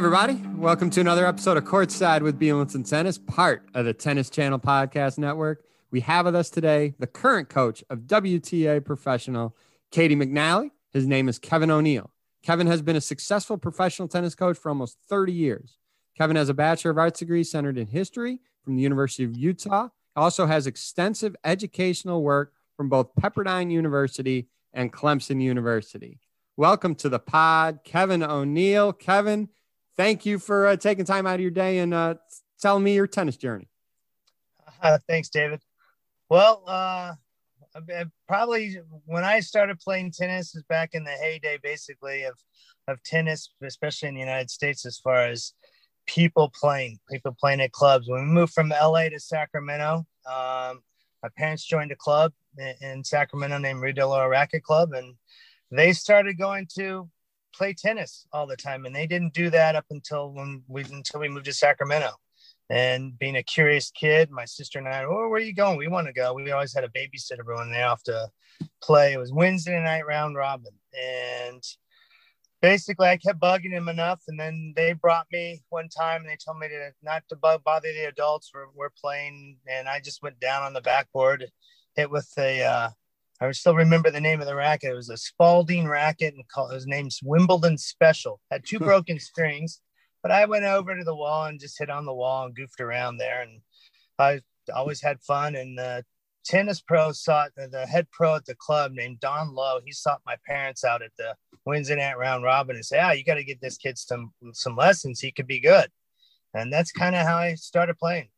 Everybody. Welcome to another episode of Courtside with Bielenson Tennis, part of the Tennis Channel Podcast Network. We have with us today the current coach of WTA professional, Caty McNally. His name is Kevin O'Neill. Kevin has been a successful professional tennis coach for almost 30 years. Kevin has a Bachelor of Arts degree centered in history from the University of Utah. Also has extensive educational work from both Pepperdine University and Clemson University. Welcome to the pod, Kevin O'Neill. Kevin, thank you for uh, taking time out of your day and uh, telling me your tennis journey. Uh, thanks, David. Well, uh, probably when I started playing tennis is back in the heyday, basically of of tennis, especially in the United States, as far as people playing, people playing at clubs. When we moved from LA to Sacramento, um, my parents joined a club in, in Sacramento named Rio Racket Club, and they started going to play tennis all the time, and they didn't do that up until when we until we moved to Sacramento. And being a curious kid, my sister and I, oh, where are you going? We want to go. We always had a babysitter when they off to play. It was Wednesday night round robin, and basically I kept bugging him enough, and then they brought me one time, and they told me to not to bug, bother the adults. We're, we're playing, and I just went down on the backboard, hit with a uh, I still remember the name of the racket. It was a Spalding racket, and called, his name's Wimbledon Special. Had two broken strings, but I went over to the wall and just hit on the wall and goofed around there, and I always had fun. And the tennis pro sought the head pro at the club named Don Lowe. He sought my parents out at the Wednesday night round robin and said, "Ah, you got to get this kid some some lessons. He could be good." And that's kind of how I started playing.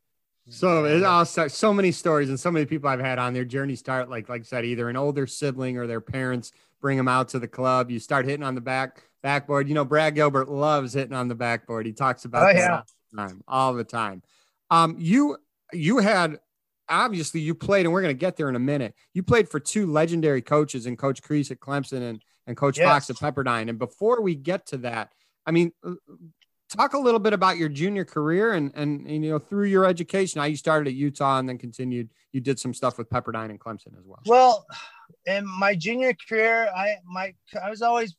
So it all starts, so many stories and so many people I've had on their journey start like like I said either an older sibling or their parents bring them out to the club. You start hitting on the back backboard. You know Brad Gilbert loves hitting on the backboard. He talks about oh, that yeah. all the time, all the time. Um, you you had obviously you played, and we're going to get there in a minute. You played for two legendary coaches, and Coach Kriese at Clemson and and Coach yes. Fox at Pepperdine. And before we get to that, I mean, talk a little bit about your junior career and, and, and you know through your education how you started at utah and then continued you did some stuff with pepperdine and clemson as well. Well in my junior career i my i was always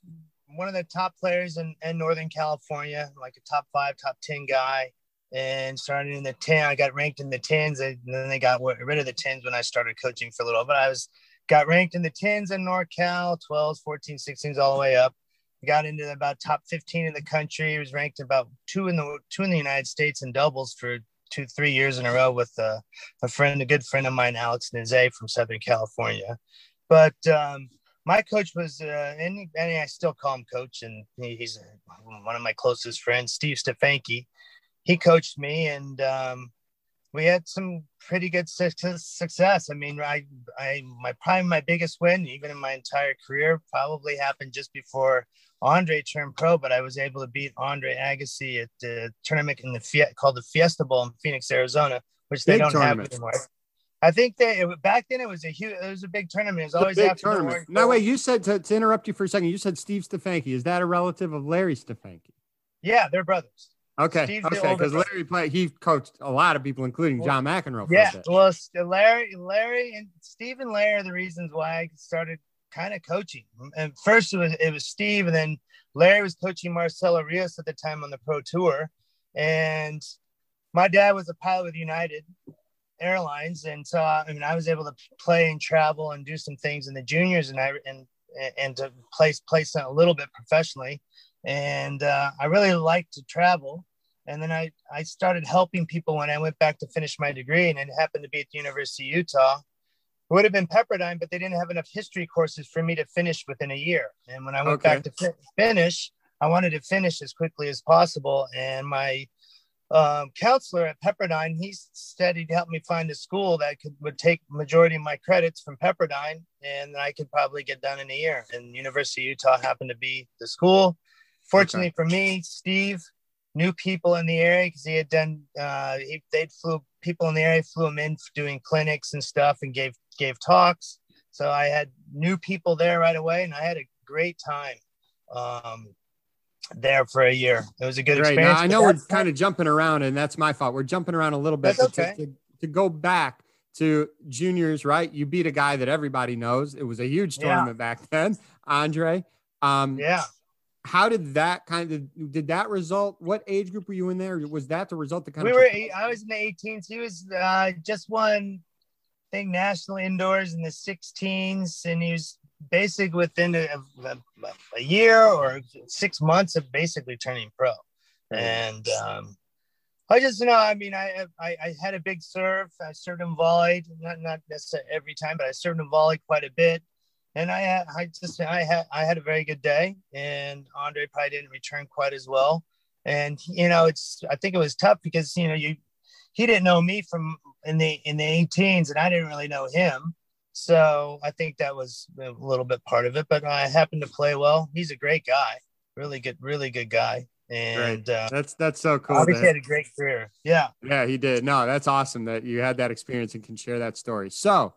one of the top players in, in northern california like a top five top 10 guy. And started in the 10 i got ranked in the 10s and then they got rid of the 10s when i started coaching for a little but i was got ranked in the 10s in norcal 12s 14 16s all the way up got into about top 15 in the country. He was ranked about two in the two in the United States in doubles for two, three years in a row with uh, a friend, a good friend of mine, Alex Nizet from Southern California. But um, my coach was, uh, and, and I still call him coach, and he, he's one of my closest friends, Steve Stefanki. He coached me, and um, we had some pretty good success. I mean, I, I, my probably my biggest win, even in my entire career, probably happened just before Andre turned pro, but I was able to beat Andre Agassi at the tournament in the Fiat called the Fiesta Bowl in Phoenix, Arizona, which they don't tournament. have anymore. I think that it, back then it was a huge, it was a big tournament. It was always a big tournament. No, wait, you said to, to interrupt you for a second. You said Steve Stefanki. Is that a relative of Larry Stefanki? Yeah, they're brothers. Okay, Steve's okay, because Larry played. He coached a lot of people, including well, John McEnroe. yeah, well, Larry, Larry, and Steve and Larry are the reasons why I started kind of coaching. And first it was it was Steve, and then Larry was coaching Marcelo Rios at the time on the pro tour. And my dad was a pilot with United Airlines, and so I mean I was able to play and travel and do some things in the juniors, and I and and to place play a little bit professionally. And uh, I really liked to travel. And then I, I started helping people when I went back to finish my degree, and it happened to be at the University of Utah it would have been Pepperdine, but they didn't have enough history courses for me to finish within a year. And when I went okay. back to fi- finish, I wanted to finish as quickly as possible. And my um, counselor at Pepperdine, he said he'd help me find a school that could would take majority of my credits from Pepperdine, and I could probably get done in a year. And University of Utah happened to be the school. Fortunately okay. for me, Steve knew people in the area because he had done. Uh, he, they'd flew people in the area flew him in doing clinics and stuff, and gave gave talks. So I had new people there right away, and I had a great time um, there for a year. It was a good Great. experience. Now, I know we're kind of jumping around, and that's my fault. We're jumping around a little bit. okay. To, to, to, go back to juniors, right? You beat a guy that everybody knows. It was a huge tournament yeah. back then, Andre. Um, yeah. how did that kind of did that result? What age group were you in there? Was that the result? That kind we of were. I was in the 18s. He was uh, just one thing national indoors in the 16s, and he was basically within a, a, a year or six months of basically turning pro. And um, I just you know, I mean, I, I, I had a big serve. I served him volley, not not necessarily every time, but I served him volley quite a bit and I had, I just, I had, I had a very good day, and Andre probably didn't return quite as well. And you know, it's, I think it was tough because you know, you, he didn't know me from in the in the 18s, and I didn't really know him. So I think that was a little bit part of it. But I happened to play well. He's a great guy, really good, really good guy. And uh, that's that's so cool. Obviously, had a great career. Yeah, yeah, he did. No, that's awesome that you had that experience and can share that story. So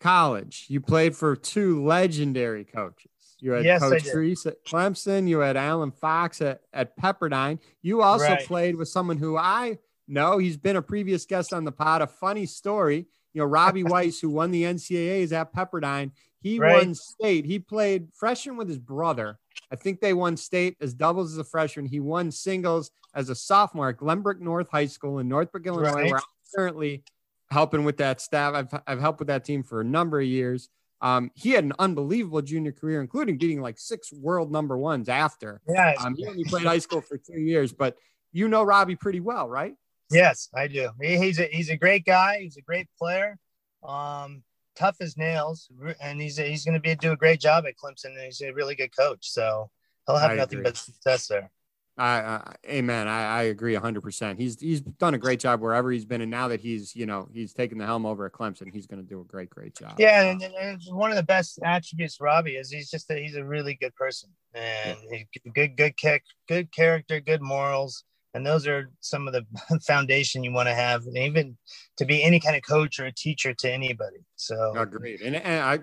college, you played for two legendary coaches. You had yes, Coach Kriese at Clemson. You had Alan Fox at, at Pepperdine. You also right. played with someone who I know. He's been a previous guest on the pod. A funny story. You know, Robbie Weiss, who won the NCAAs at Pepperdine. He right. won state. He played freshman with his brother. I think they won state as doubles as a freshman. He won singles as a sophomore at Glenbrook North High School in Northbrook, Illinois, right. where I'm currently helping with that staff. I've, I've helped with that team for a number of years. Um, he had an unbelievable junior career, including beating like six world number ones after. Yeah. Um, he only played high school for two years, but you know Robbie pretty well, right? Yes, I do. He, he's a he's a great guy. He's a great player. Um, tough as nails, and he's a, he's going to be do a great job at Clemson. And he's a really good coach, so he'll have I nothing agree. but success there. I, uh, amen. I, I agree hundred percent. He's, he's done a great job wherever he's been. And now that he's, you know, he's taken the helm over at Clemson, he's going to do a great, great job. Yeah. And, and one of the best attributes Robbie is he's just that he's a really good person and yeah. he's good, good kick, good character, good morals. And those are some of the foundation you want to have, and even to be any kind of coach or a teacher to anybody. So agreed. And, and I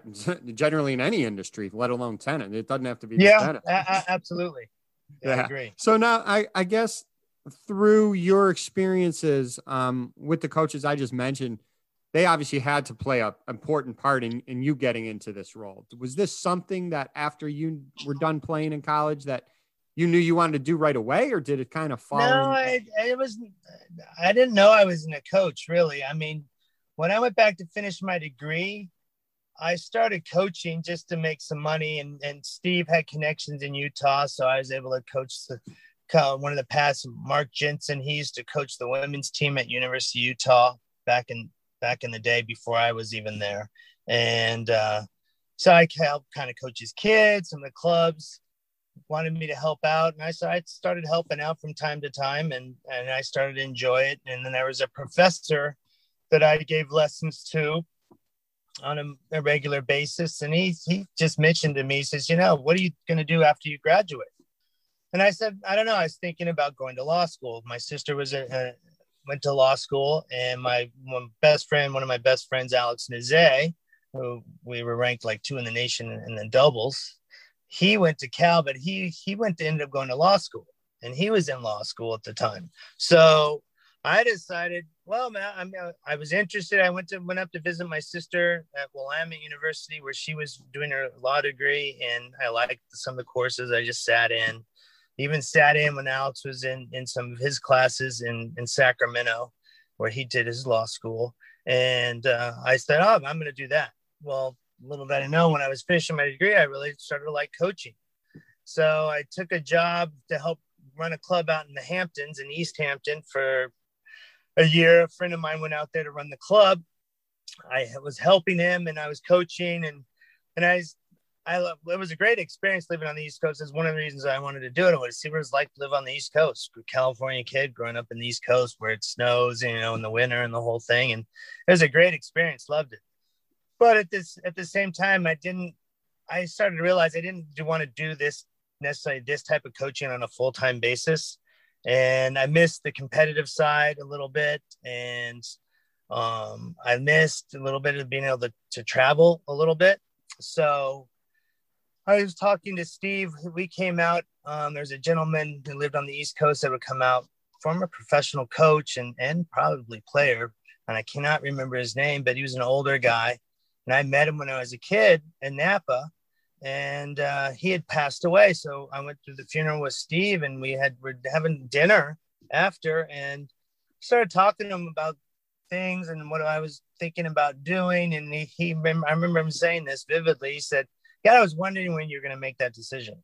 generally in any industry, let alone tenant, it doesn't have to be. Yeah, a- absolutely yeah, I agree. So now I, I guess through your experiences um, with the coaches I just mentioned, they obviously had to play a important part in, in you getting into this role. Was this something that after you were done playing in college that you knew you wanted to do right away, or did it kind of fall? No, I, it was. I didn't know I was in a coach really. I mean, when I went back to finish my degree, I started coaching just to make some money, and, and Steve had connections in Utah, so I was able to coach the one of the past Mark Jensen. He used to coach the women's team at University of Utah back in back in the day before I was even there, and uh, so I helped kind of coach his kids. Some of the clubs wanted me to help out, and I so I started helping out from time to time, and and I started to enjoy it. And then there was a professor that I gave lessons to on a, a, regular basis. And he, he just mentioned to me, he says, you know, what are you going to do after you graduate? And I said, I don't know. I was thinking about going to law school. My sister was a, a went to law school and my one best friend, one of my best friends, Alex Nizet, who we were ranked like two in the nation in the doubles. He went to Cal, but he, he went to end up going to law school and he was in law school at the time. So I decided, well, man, I mean, I was interested. I went to went up to visit my sister at Willamette University, where she was doing her law degree, and I liked some of the courses. I just sat in, even sat in when Alex was in in some of his classes in in Sacramento, where he did his law school. And uh, I said, oh, I'm going to do that. Well, little did I know, when I was finishing my degree, I really started to like coaching. So I took a job to help run a club out in the Hamptons in East Hampton for a year. A friend of mine went out there to run the club. I was helping him and I was coaching and and I was, I love, it was a great experience living on the East Coast. It's one of the reasons I wanted to do it. I wanted to see what it's like to live on the East Coast. California kid growing up in the East Coast where it snows, you know, in the winter and the whole thing. And it was a great experience. Loved it. But at this at the same time, I didn't. I started to realize I didn't want to do this necessarily this type of coaching on a full time basis and I missed the competitive side a little bit, and um, I missed a little bit of being able to, to travel a little bit. So I was talking to Steve. We came out. Um, there's a gentleman who lived on the East Coast that would come out, former professional coach and and probably player, and I cannot remember his name, but he was an older guy. And I met him when I was a kid in Napa, and uh, he had passed away. So I went to the funeral with Steve, and we had we're having dinner after, and started talking to him about things and what I was thinking about doing. And he, he I remember him saying this vividly. He said, "God, I was wondering when you're going to make that decision."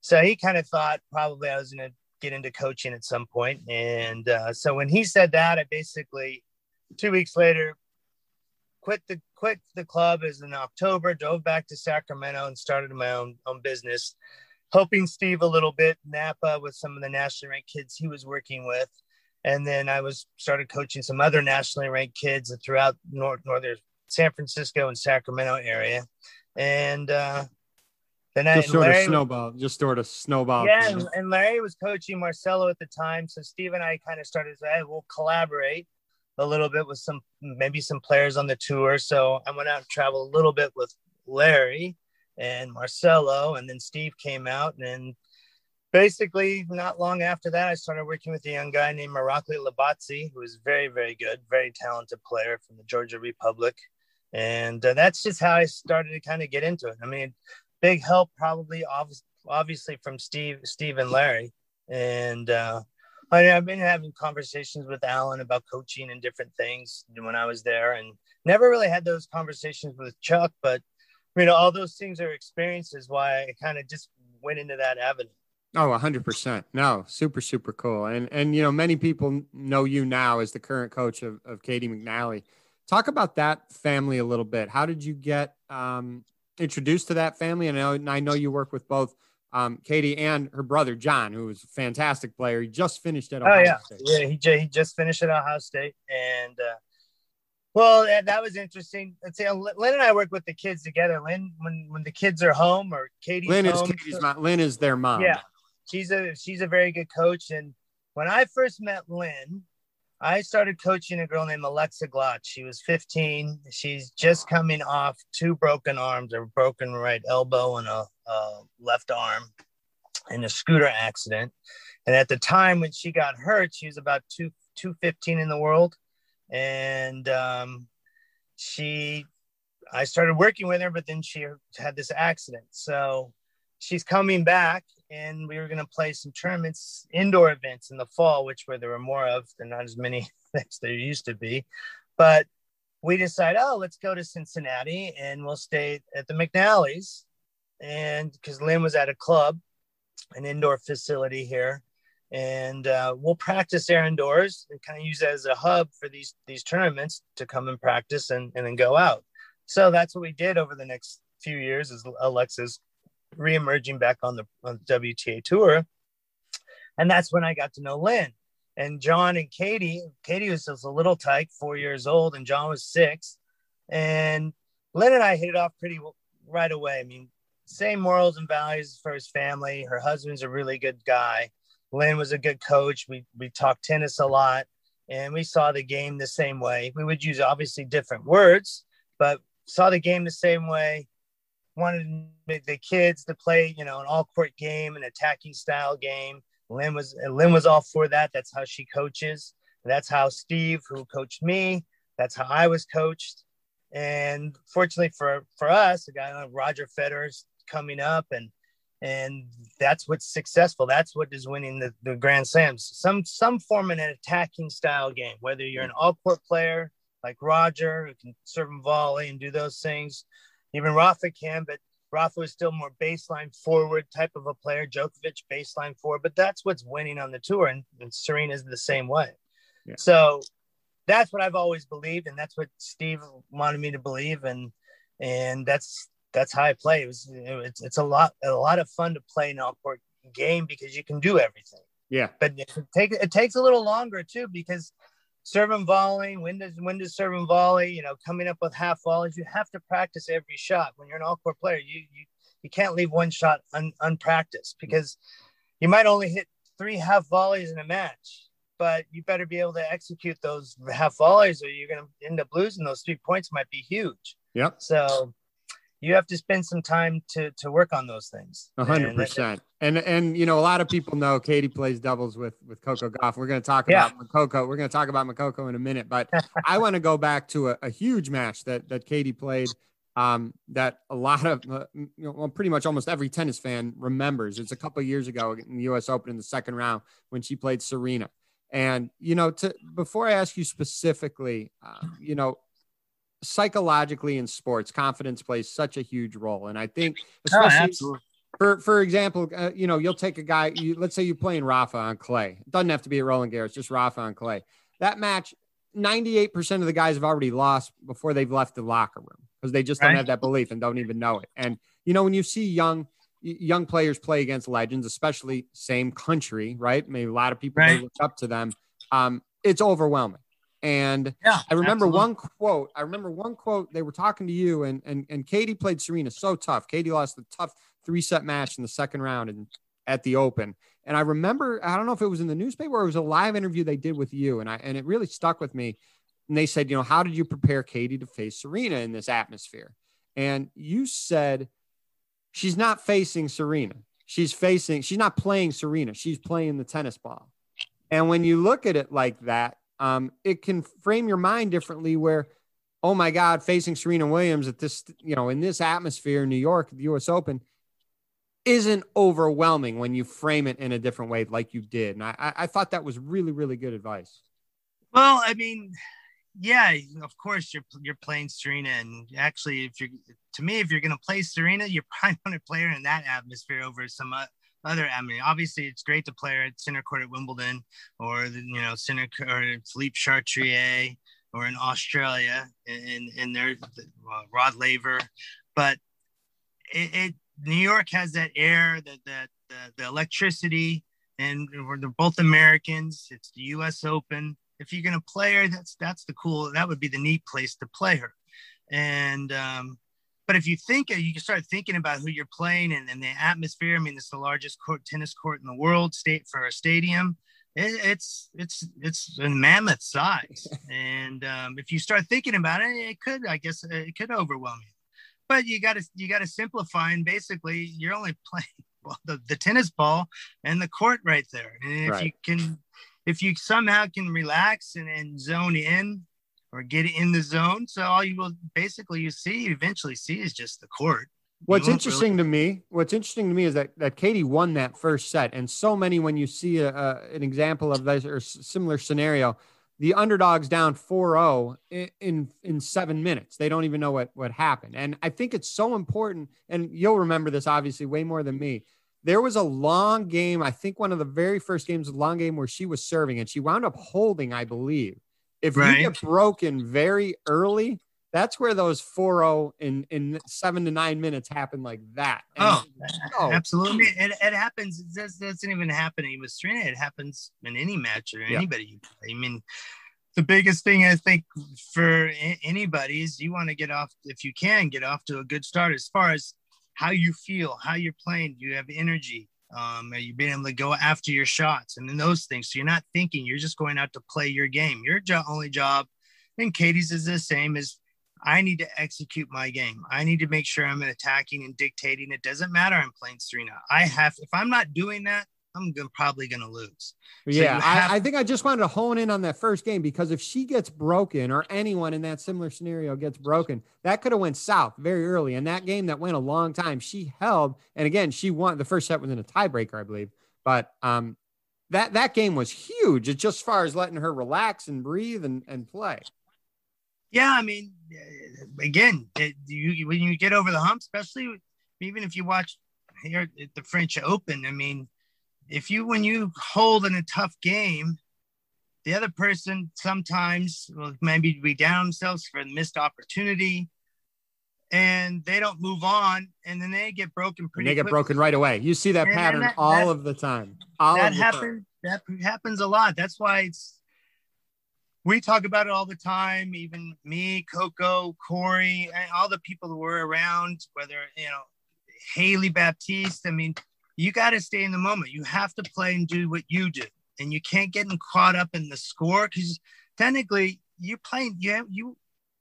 So he kind of thought probably I was going to get into coaching at some point. And uh, so when he said that, I basically two weeks later quit the quit the club as in October, drove back to Sacramento and started my own own business, helping Steve a little bit, Napa with some of the nationally ranked kids he was working with. And then I was started coaching some other nationally ranked kids throughout north northern San Francisco and Sacramento area. And uh then just I, sort Larry, of snowball, just sort of snowball. Yeah, and, and, Larry was coaching Marcelo at the time, so Steve and I kind of started. Hey, we'll collaborate a little bit with some maybe some players on the tour. So I went out and traveled a little bit with Larry and Marcelo, and then Steve came out. And basically, not long after that, I started working with a young guy named Irakli Labadze, who is very, very good, very talented player from the Georgia Republic. And uh, that's just how I started to kind of get into it. I mean, big help probably obviously from Steve, Steve and Larry. And uh, I have been having conversations with Alan about coaching and different things when I was there, and never really had those conversations with Chuck. But you know, all those things are experiences why I kind of just went into that avenue. Oh, hundred percent. No, super, super cool. And and you know, many people know you now as the current coach of, of Caty McNally. Talk about that family a little bit. How did you get um, introduced to that family? And I know, and I know you work with both um, Caty and her brother John, who was a fantastic player. He just finished at oh, Ohio oh yeah, State. yeah. He, j- he just finished at Ohio State, and uh, well, that, that was interesting. Let's say Lynn and I work with the kids together. Lynn, when when the kids are home or Caty's Lynn is Caty's mom. Lynn is their mom. Yeah, she's a she's a very good coach. And when I first met Lynn, I started coaching a girl named Alexa Glatch. She was 15. She's just coming off two broken arms, a broken right elbow and a, a left arm in a scooter accident. And at the time when she got hurt, she was about two 215 in the world. And um, she, I started working with her, but then she had this accident. So she's coming back and we were going to play some tournaments, indoor events in the fall, which where there were more of, there not as many as there used to be. But we decide, oh, let's go to Cincinnati and we'll stay at the McNally's. And because Lynn was at a club, an indoor facility here, and uh, we'll practice there indoors and kind of use it as a hub for these these tournaments to come and practice and, and then go out. So that's what we did over the next few years as Alexa's reemerging back on the, on the WTA tour. And that's when I got to know Lynn and John and Caty. Caty was just a little tyke, four years old, and John was six. And Lynn and I hit it off pretty right away. I mean, same morals and values for his family. Her husband's a really good guy. Lynn was a good coach. We we talked tennis a lot, and we saw the game the same way. We would use obviously different words, but saw the game the same way wanted the kids to play, you know, an all court game, an attacking style game. Lynn was Lynn was all for that. That's how she coaches. That's how Steve, who coached me, that's how I was coached. And fortunately for for us, a guy like Roger Federer's coming up, and and that's what's successful. That's what is winning the, the Grand Slams. Some some form of an attacking style game, whether you're an all court player like Roger who can serve and volley and do those things, even Rafa can, but Rafa is still more baseline forward type of a player. Djokovic baseline forward, but that's what's winning on the tour, and, and Serena is the same way. Yeah. So that's what I've always believed, and that's what Steve wanted me to believe, and and that's that's how I play. It was it's, it's a lot a lot of fun to play an all court game because you can do everything. Yeah, but it, take, it takes a little longer too because serve and volleying, when does when does serve and volley, you know, coming up with half volleys. You have to practice every shot. When you're an all-court player, you you you can't leave one shot un, unpracticed because you might only hit three half volleys in a match, but you better be able to execute those half volleys or you're going to end up losing. Those three points might be huge. Yep. So you have to spend some time to to work on those things. A hundred percent. And and you know, a lot of people know Caty plays doubles with with Coco Gauff. We're going to talk yeah. about Coco. We're going to talk about Coco in a minute, but I want to go back to a, a, huge match that that Caty played um, that a lot of, uh, you know, well, pretty much almost every tennis fan remembers. It's a couple years ago in the U.S. Open in the second round when she played Serena. And you know, to before I ask you specifically, uh, you know, psychologically in sports, confidence plays such a huge role. And I think, especially oh, for for example, uh, you know, you'll take a guy. You, let's say you're playing Rafa on clay. It doesn't have to be at Roland Garros, just Rafa on clay. That match, 98% of the guys have already lost before they've left the locker room because they just don't have that belief and don't even know it. And you know, when you see young young players play against legends, especially same country, right? Maybe a lot of people right. look up to them. Um, it's overwhelming. And yeah, I remember absolutely. one quote. I remember one quote. They were talking to you, and and and Caty played Serena so tough. Caty lost the tough three set match in the second round and at the Open. And I remember, I don't know if it was in the newspaper or it was a live interview they did with you, and I and it really stuck with me. And they said, you know, how did you prepare Caty to face Serena in this atmosphere? And you said she's not facing Serena. She's facing. She's not playing Serena. She's playing the tennis ball. And when you look at it like that, um, it can frame your mind differently. Where, oh my God, facing Serena Williams at this, you know, in this atmosphere in New York, the U.S. Open, isn't overwhelming when you frame it in a different way, like you did. And I, I thought that was really, really good advice. Well, I mean, yeah, of course you're you're playing Serena, and actually, if you're to me, if you're going to play Serena, you're probably going to play her in that atmosphere over some other. I obviously, it's great to play at center court at Wimbledon, or you know, center or Philippe Chatrier, or in Australia, in their uh, Rod Laver, but it, it, New York has that air, that that the, the electricity, and we're they're both Americans. It's the U.S. Open. If you're gonna play her, that's that's the cool. That would be the neat place to play her. And um, but if you think you can start thinking about who you're playing and, and the atmosphere. I mean, it's the largest court tennis court in the world, state for a stadium. It, it's it's it's a mammoth size, and um, if you start thinking about it, it could, I guess, it could overwhelm you. But you got to you got to simplify, and basically, you're only playing well, the, the tennis ball and the court right there. And if right. you can, if you somehow can relax and, and zone in or get in the zone. So all you will basically you see eventually see is just the court. What's interesting really... to me, what's interesting to me is that that Caty won that first set, and so many when you see a, a, an example of this or similar scenario, the underdogs down 4-0 in, in in seven minutes. They don't even know what what happened, and I think it's so important. And you'll remember this obviously way more than me. There was a long game. I think one of the very first games, a long game where she was serving, and she wound up holding, I believe if right. you get broken very early, that's where those 4-0 in, in seven to nine minutes happen like that. And oh, oh, absolutely. It, it happens. It doesn't even happen with Serena. It happens in any match or anybody you play. I mean, the biggest thing I think for anybody is you want to get off, if you can, get off to a good start as far as how you feel, how you're playing. Do you have energy? Um, are you being able to go after your shots and then those things? So you're not thinking, you're just going out to play your game. Your jo- only job, and Caty's is the same as I need to execute my game. I need to make sure I'm attacking and dictating. It doesn't matter. I'm playing Serena. I have, if I'm not doing that, I'm gonna, probably going to lose. So yeah, have- I, I, think I just wanted to hone in on that first game because if she gets broken or anyone in that similar scenario gets broken, that could have went south very early. And that game that went a long time, she held, and again, she won. The first set was in a tiebreaker, I believe, but um, that that game was huge. It's just as far as letting her relax and breathe and, and play. Yeah, I mean, again, it, you when you get over the hump, especially even if you watch here at the French Open, I mean if you when you hold in a tough game the other person sometimes will maybe be down themselves for a missed opportunity and they don't move on and then they get broken pretty and they get quickly. broken right away. You see that and pattern that, all that, of the time. All that happens that happens a lot. That's why it's we talk about it all the time. Even me coco corey and all the people who were around whether you know hailey baptiste. I mean you got to stay in the moment. You have to play and do what you do, and you can't get caught up in the score because technically you're playing. You you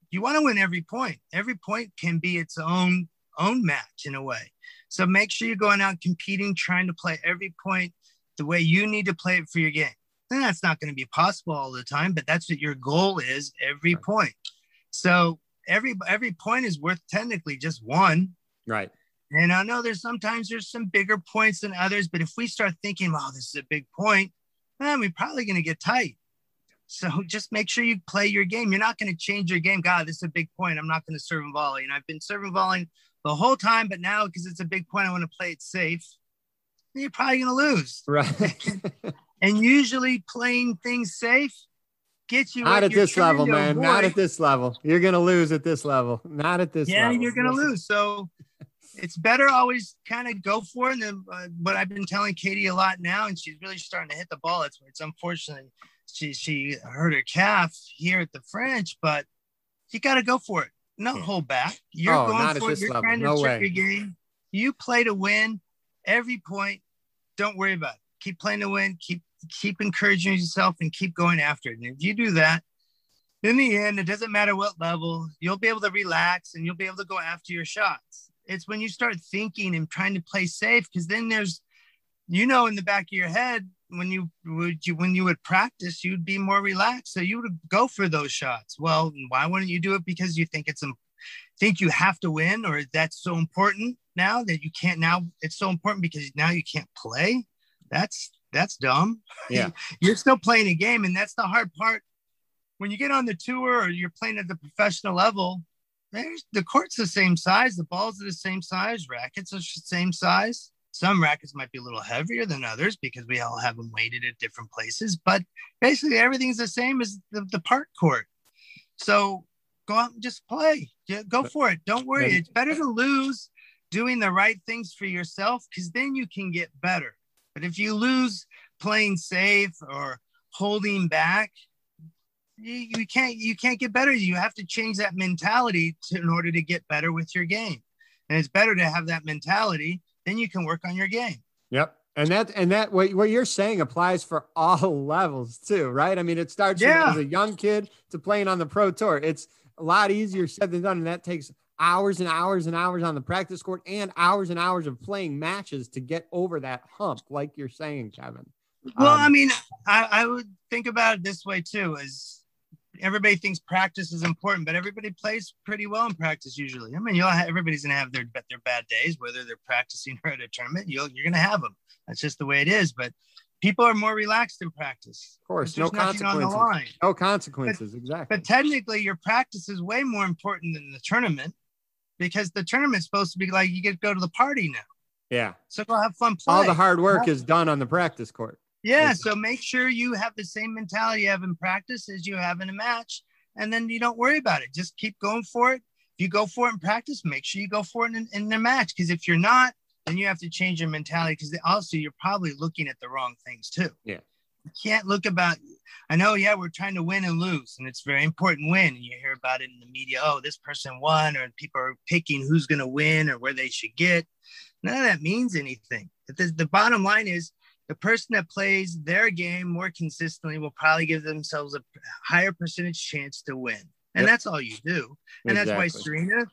you want to win every point. Every point can be its own own match in a way. So make sure you're going out competing, trying to play every point the way you need to play it for your game. And that's not going to be possible all the time, but that's what your goal is every point. So every every point is worth technically just one. Right. And I know there's sometimes there's some bigger points than others, but if we start thinking, "Wow, this is a big point," then we're probably going to get tight. So just make sure you play your game. You're not going to change your game. God, this is a big point. I'm not going to serve and volley. And I've been serving volleying the whole time, but now because it's a big point, I want to play it safe. You're probably going to lose. Right. and usually playing things safe gets you not at this level, man. Avoid. Not at this level. You're going to lose at this level. Not at this yeah, level. you're going to lose. So it's better always kind of go for it. And uh, but I've been telling Caty a lot now, and she's really starting to hit the ball. It's, it's unfortunately she she hurt her calf here at the French, but you got to go for it. No yeah. hold back. You're oh, going for it. You're level. trying to no trick your game. You play to win every point. Don't worry about it. Keep playing to win. Keep keep encouraging yourself and keep going after it. And if you do that, in the end, it doesn't matter what level, you'll be able to relax and you'll be able to go after your shots. It's when you start thinking and trying to play safe, because then there's, you know, in the back of your head, when you would you when you would practice, you'd be more relaxed. So you would go for those shots. Well, why wouldn't you do it? Because you think it's um, think you have to win, or that's so important now that you can't now. It's so important because now you can't play. That's that's dumb. Yeah, you're still playing a game, and that's the hard part. When you get on the tour or you're playing at the professional level, the court's the same size, the balls are the same size, rackets are the same size some rackets might be a little heavier than others because we all have them weighted at different places, but basically everything's the same as the, the park court. So go out and just play. Yeah, go for it. Don't worry. It's better to lose doing the right things for yourself because then you can get better. But if you lose playing safe or holding back, you, you can't you can't get better. You have to change that mentality to, in order to get better with your game. And it's better to have that mentality then you can work on your game. Yep. And that and that what, what you're saying applies for all levels too, right? I mean, it starts yeah. as a young kid to playing on the pro tour. It's a lot easier said than done, and that takes hours and hours and hours on the practice court and hours and hours of playing matches to get over that hump, like you're saying, Kevin. Well, um, I mean, I, I would think about it this way too: is everybody thinks practice is important, but everybody plays pretty well in practice usually. I mean, you'll have, everybody's gonna have their their bad days, whether they're practicing or at a tournament. You'll, you're gonna have them. That's just the way it is. But people are more relaxed in practice. Of course, no consequences. No consequences, but, exactly. But technically, your practice is way more important than the tournament because the tournament's supposed to be like you get to go to the party now. Yeah. So go have fun. Play. All the hard work is done on the practice court. Yeah. So make sure you have the same mentality you have in practice as you have in a match. And then you don't worry about it. Just keep going for it. If you go for it in practice, make sure you go for it in, in the match. Because if you're not, then you have to change your mentality. Because also you're probably looking at the wrong things too. Yeah. You can't look about I know, yeah, we're trying to win and lose, and it's very important win. And you hear about it in the media, oh, this person won, or people are picking who's gonna win or where they should get. None of that means anything. The, the bottom line is the person that plays their game more consistently will probably give themselves a higher percentage chance to win. And yep. that's all you do. And exactly. that's why Serena,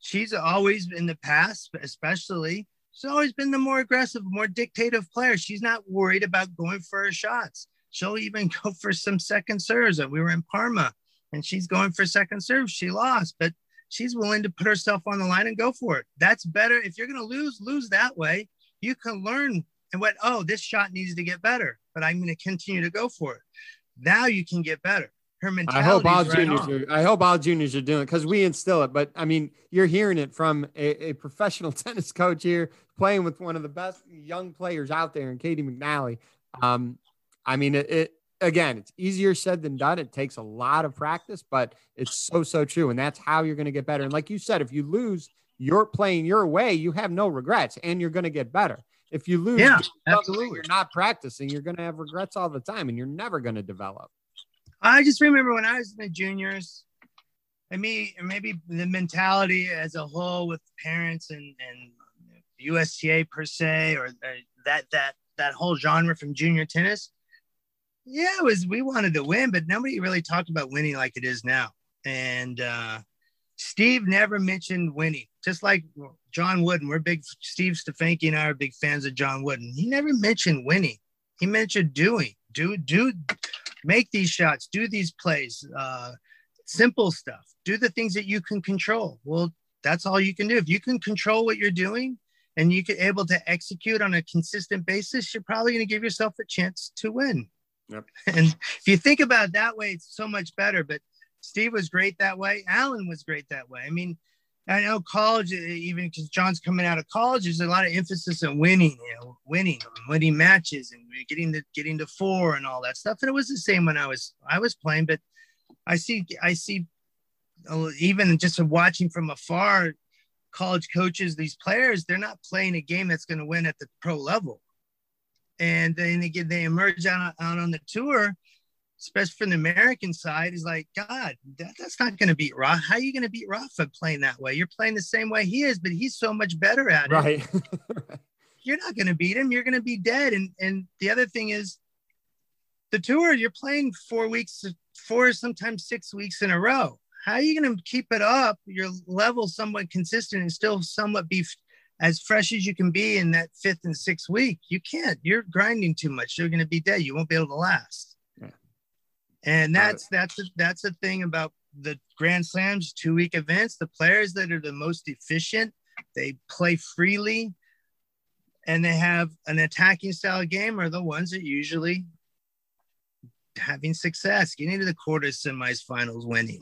she's always in the past, especially, she's always been the more aggressive, more dictative player. She's not worried about going for her shots. She'll even go for some second serves. And we were in Parma and she's going for second serves. She lost, but she's willing to put herself on the line and go for it. That's better. If you're going to lose, lose that way. You can learn and went, oh, this shot needs to get better, but I'm going to continue to go for it. Now you can get better. Her mentality. I hope all right juniors. Are, I hope all juniors are doing it because we instill it. But I mean, you're hearing it from a, a, professional tennis coach here, playing with one of the best young players out there, and Caty McNally. Um, I mean, it, it again, it's easier said than done. It takes a lot of practice, but it's so so true, and that's how you're going to get better. And like you said, if you lose, you're playing your way. You have no regrets, and you're going to get better. If you lose, yeah, absolutely. You're not practicing. You're going to have regrets all the time, and you're never going to develop. I just remember when I was in the juniors, and me, maybe the mentality as a whole with parents and and USTA per se, or that that that whole genre from junior tennis. Yeah, it was we wanted to win, but nobody really talked about winning like it is now. And uh, Steve never mentioned winning, just like John Wooden. We're big, Steve Stefanki and I are big fans of John Wooden. He never mentioned winning. He mentioned doing, do, do, make these shots, do these plays, uh, simple stuff. Do the things that you can control. Well, that's all you can do. If you can control what you're doing and you can able to execute on a consistent basis, you're probably going to give yourself a chance to win. Yep. And if you think about it that way, it's so much better. But Steve was great that way. Alan was great that way. I mean, I know college, even because John's coming out of college, there's a lot of emphasis on winning, you know, winning, winning matches, and getting the getting to four and all that stuff. And it was the same when I was I was playing, but I see I see uh, even just watching from afar, college coaches, these players, they're not playing a game that's going to win at the pro level, and then they get they emerge out, out on the tour especially from the American side, is like, God, that, that's not going to beat Rafa. How are you going to beat Rafa playing that way? You're playing the same way he is, but he's so much better at it. Right. you're not going to beat him. You're going to be dead. And and the other thing is, the tour. You're playing four weeks, four sometimes six weeks in a row. How are you going to keep it up? Your level somewhat consistent and still somewhat be as fresh as you can be in that fifth and sixth week. You can't. You're grinding too much. You're going to be dead. You won't be able to last. And that's that's a, that's the thing about the Grand Slams, two week events. The players that are the most efficient, they play freely, and they have an attacking style game are the ones that usually having success, getting to the quarters, semis, finals, winning.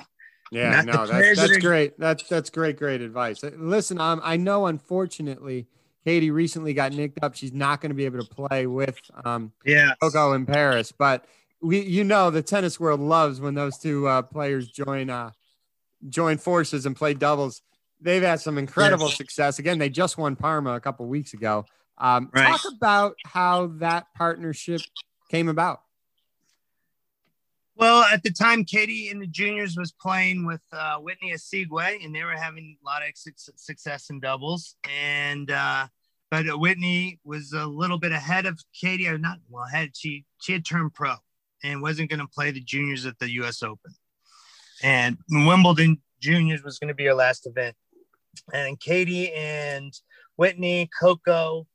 Yeah, Not no, that's, that's that are... great. That's that's great, great advice. Listen, um, I know unfortunately Caty recently got nicked up. She's not going to be able to play with um, yeah Coco in Paris, but we you know the tennis world loves when those two uh, players join uh, join forces and play doubles. They've had some incredible yes. success. Again, they just won Parma a couple weeks ago. Um, right. Talk about how that partnership came about. Well, at the time, Caty in the juniors was playing with uh, Whitney Osuigwe, and they were having a lot of success in doubles. And uh, but Whitney was a little bit ahead of Caty, or not well ahead. She she had turned pro, and wasn't going to play the juniors at the U.S. Open. And Wimbledon juniors was going to be our last event. And Caty and Whitney, Coco,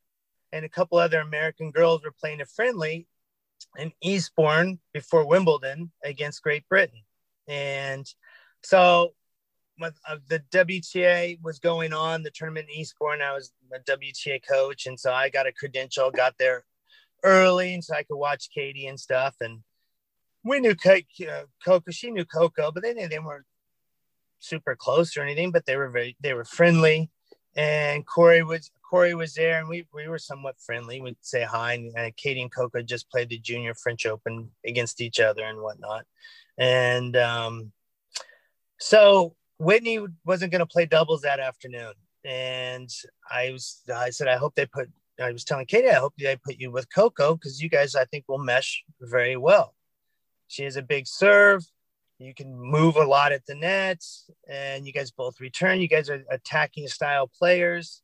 and a couple other American girls were playing a friendly in Eastbourne before Wimbledon against Great Britain. And so uh, the WTA was going on, the tournament in Eastbourne. I was a WTA coach. And so I got a credential, got there early, and so I could watch Caty and stuff. And we knew uh, Coco. She knew Coco, but they they weren't super close or anything. But they were very they were friendly. And Corey was Corey was there, and we we were somewhat friendly. We'd say hi. And, and Caty and Coco just played the Junior French Open against each other and whatnot. And um, so Whitney wasn't going to play doubles that afternoon, and I was I said I hope they put. I was telling Caty I hope they put you with Coco because you guys I think will mesh very well. She has a big serve. You can move a lot at the net, and you guys both return. You guys are attacking style players.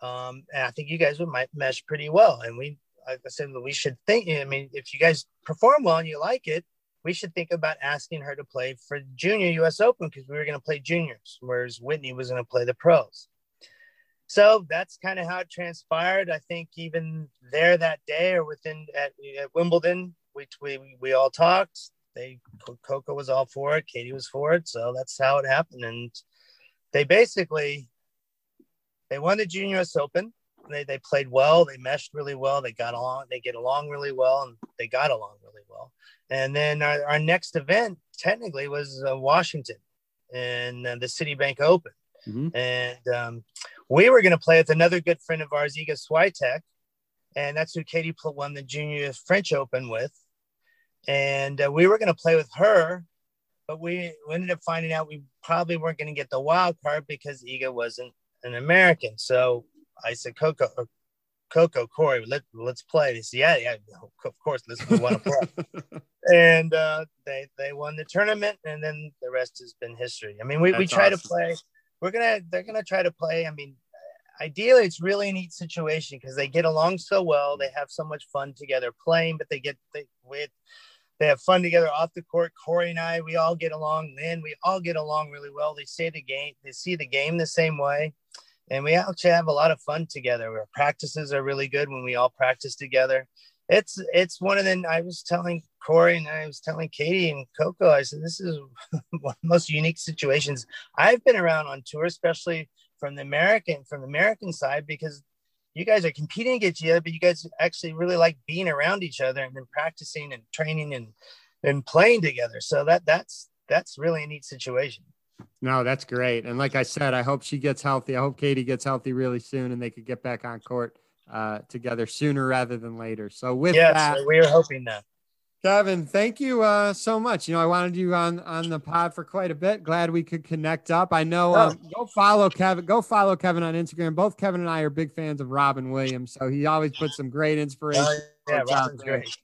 Um, and I think you guys would might mesh pretty well. And we, like I said, we should think. I mean, if you guys perform well and you like it, we should think about asking her to play for Junior U.S. Open because we were going to play juniors, whereas Whitney was going to play the pros. So that's kind of how it transpired. I think even there that day or within at, at Wimbledon, we, we we all talked. They Coco was all for it. Caty was for it. So that's how it happened. And they basically they won the Junior US Open. They they played well. They meshed really well. They got along. They get along really well, and they got along really well. And then our, our next event technically was uh, Washington and uh, the Citibank Open. Mm-hmm. And um, we were going to play with another good friend of ours, Iga Swiatek, and that's who Caty won the Junior French Open with and uh, we were going to play with her, but we, we ended up finding out we probably weren't going to get the wild card because Iga wasn't an American. So I said, Coco, Coco, Corey, let, let's play. They said, yeah, yeah, of course, let's we want to play. and uh, they they won the tournament, and then the rest has been history. I mean, we, we try awesome. to play. We're gonna they're gonna try to play. I mean, ideally, it's really a neat situation because they get along so well. They have so much fun together playing, but they get they with they have fun together off the court. Corey and I, we all get along. Then we all get along really well. They say the game, they see the game the same way, and we actually have a lot of fun together. Our practices are really good when we all practice together. It's it's one of the. I was telling Corey and I was telling Caty and Coco, I said, this is one of the most unique situations I've been around on tour, especially from the American, from the American side, because you guys are competing against each other, but you guys actually really like being around each other and then practicing and training and, and playing together. So that that's, that's really a neat situation. No, that's great. And like I said, I hope she gets healthy. I hope Caty gets healthy really soon and they could get back on court uh, together sooner rather than later. So with yes, that, we are hoping that. Kevin, thank you uh, so much. You know, I wanted you on on the pod for quite a bit. Glad we could connect up. I know. Um, go follow Kevin. Go follow Kevin on Instagram. Both Kevin and I are big fans of Robin Williams, so he always puts some great inspiration. Uh, yeah, Robin's great.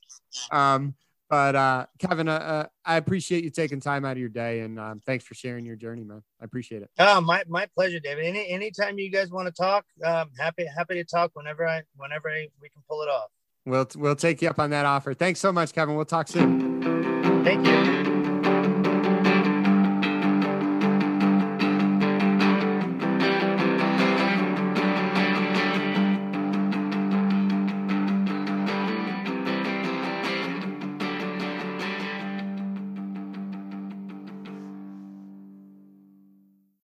Um, but uh, Kevin, uh, uh, I appreciate you taking time out of your day, and um, thanks for sharing your journey, man. I appreciate it. Oh, my my pleasure, David. Any anytime you guys want to talk, um, happy happy to talk whenever I whenever I, we can pull it off. We'll we'll take you up on that offer. Thanks so much, Kevin. We'll talk soon.